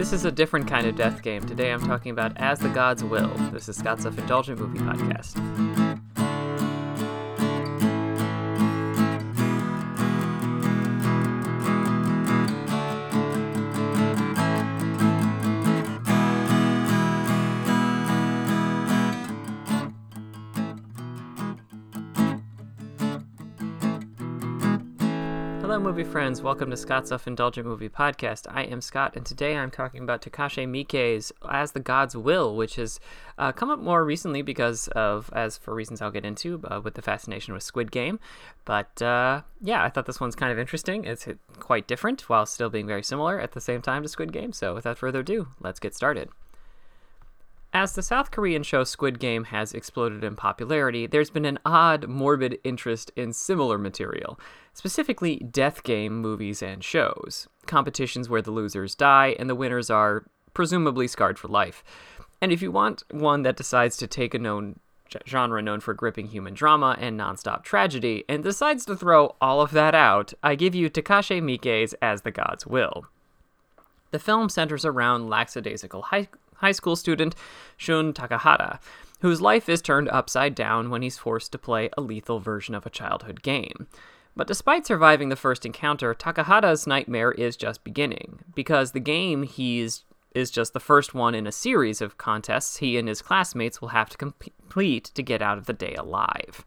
This is a different kind of death game. Today I'm talking about As the Gods Will. This is Scott's Self Indulgent Movie Podcast. Hello, movie friends. Welcome to Scott's Self Indulgent Movie Podcast. I am Scott, and today I'm talking about Takashi Miike's As the Gods Will, which has uh, come up more recently because of, as for reasons I'll get into, uh, with the fascination with Squid Game. But uh, yeah, I thought this one's kind of interesting. It's quite different while still being very similar at the same time to Squid Game. So without further ado, let's get started. As the South Korean show Squid Game has exploded in popularity, there's been an odd, morbid interest in similar material, specifically death game movies and shows, competitions where the losers die and the winners are presumably scarred for life. And if you want one that decides to take a known genre known for gripping human drama and nonstop tragedy and decides to throw all of that out, I give you Takashi Miike's As the Gods Will. The film centers around lackadaisical high, high school student Shun Takahata, whose life is turned upside down when he's forced to play a lethal version of a childhood game. But despite surviving the first encounter, Takahata's nightmare is just beginning, because the game he's is just the first one in a series of contests he and his classmates will have to complete to get out of the day alive.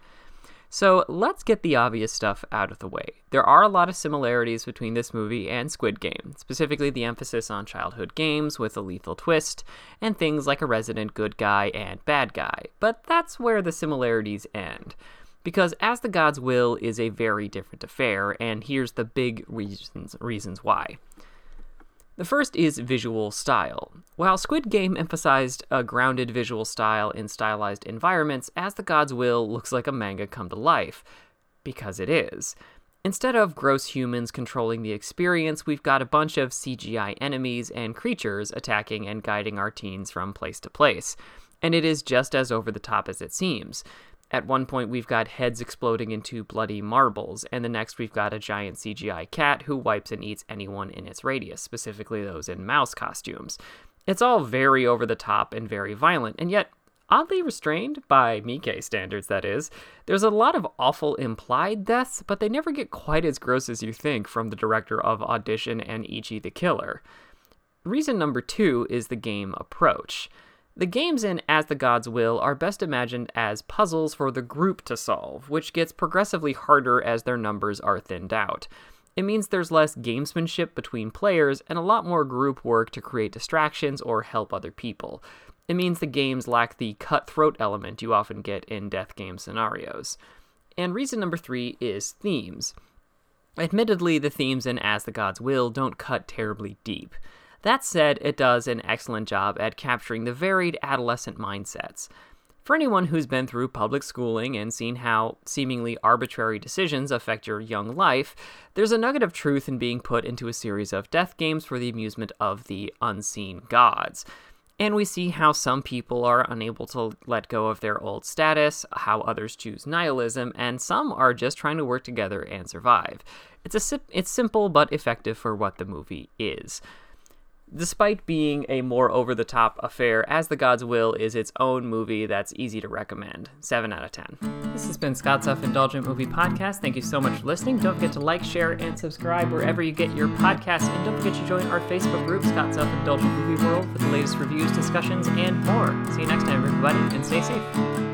So let's get the obvious stuff out of the way. There are a lot of similarities between this movie and Squid Game, specifically the emphasis on childhood games with a lethal twist, and things like a resident good guy and bad guy. But that's where the similarities end. Because As the Gods Will is a very different affair, and here's the big reasons, reasons why. The first is visual style. While Squid Game emphasized a grounded visual style in stylized environments, As the Gods Will looks like a manga come to life. Because it is. Instead of gross humans controlling the experience, we've got a bunch of CGI enemies and creatures attacking and guiding our teens from place to place. And it is just as over the top as it seems. At one point, we've got heads exploding into bloody marbles, and the next, we've got a giant CGI cat who wipes and eats anyone in its radius, specifically those in mouse costumes. It's all very over the top and very violent, and yet oddly restrained by Miike standards, that is. There's a lot of awful implied deaths, but they never get quite as gross as you think from the director of Audition and Ichi the Killer. Reason number two is the game approach. The games in As the Gods Will are best imagined as puzzles for the group to solve, which gets progressively harder as their numbers are thinned out. It means there's less gamesmanship between players and a lot more group work to create distractions or help other people. It means the games lack the cutthroat element you often get in death game scenarios. And reason number three is themes. Admittedly, the themes in As the Gods Will don't cut terribly deep. That said, it does an excellent job at capturing the varied adolescent mindsets. For anyone who's been through public schooling and seen how seemingly arbitrary decisions affect your young life, there's a nugget of truth in being put into a series of death games for the amusement of the unseen gods. And we see how some people are unable to let go of their old status, how others choose nihilism, and some are just trying to work together and survive. It's a it's simple but effective for what the movie is. Despite being a more over the top affair, As the Gods Will is its own movie that's easy to recommend. 7 out of 10. This has been Scott's Self Indulgent Movie Podcast. Thank you so much for listening. Don't forget to like, share, and subscribe wherever you get your podcasts. And don't forget to join our Facebook group, Scott's Self Indulgent Movie World, for the latest reviews, discussions, and more. See you next time, everybody, and stay safe.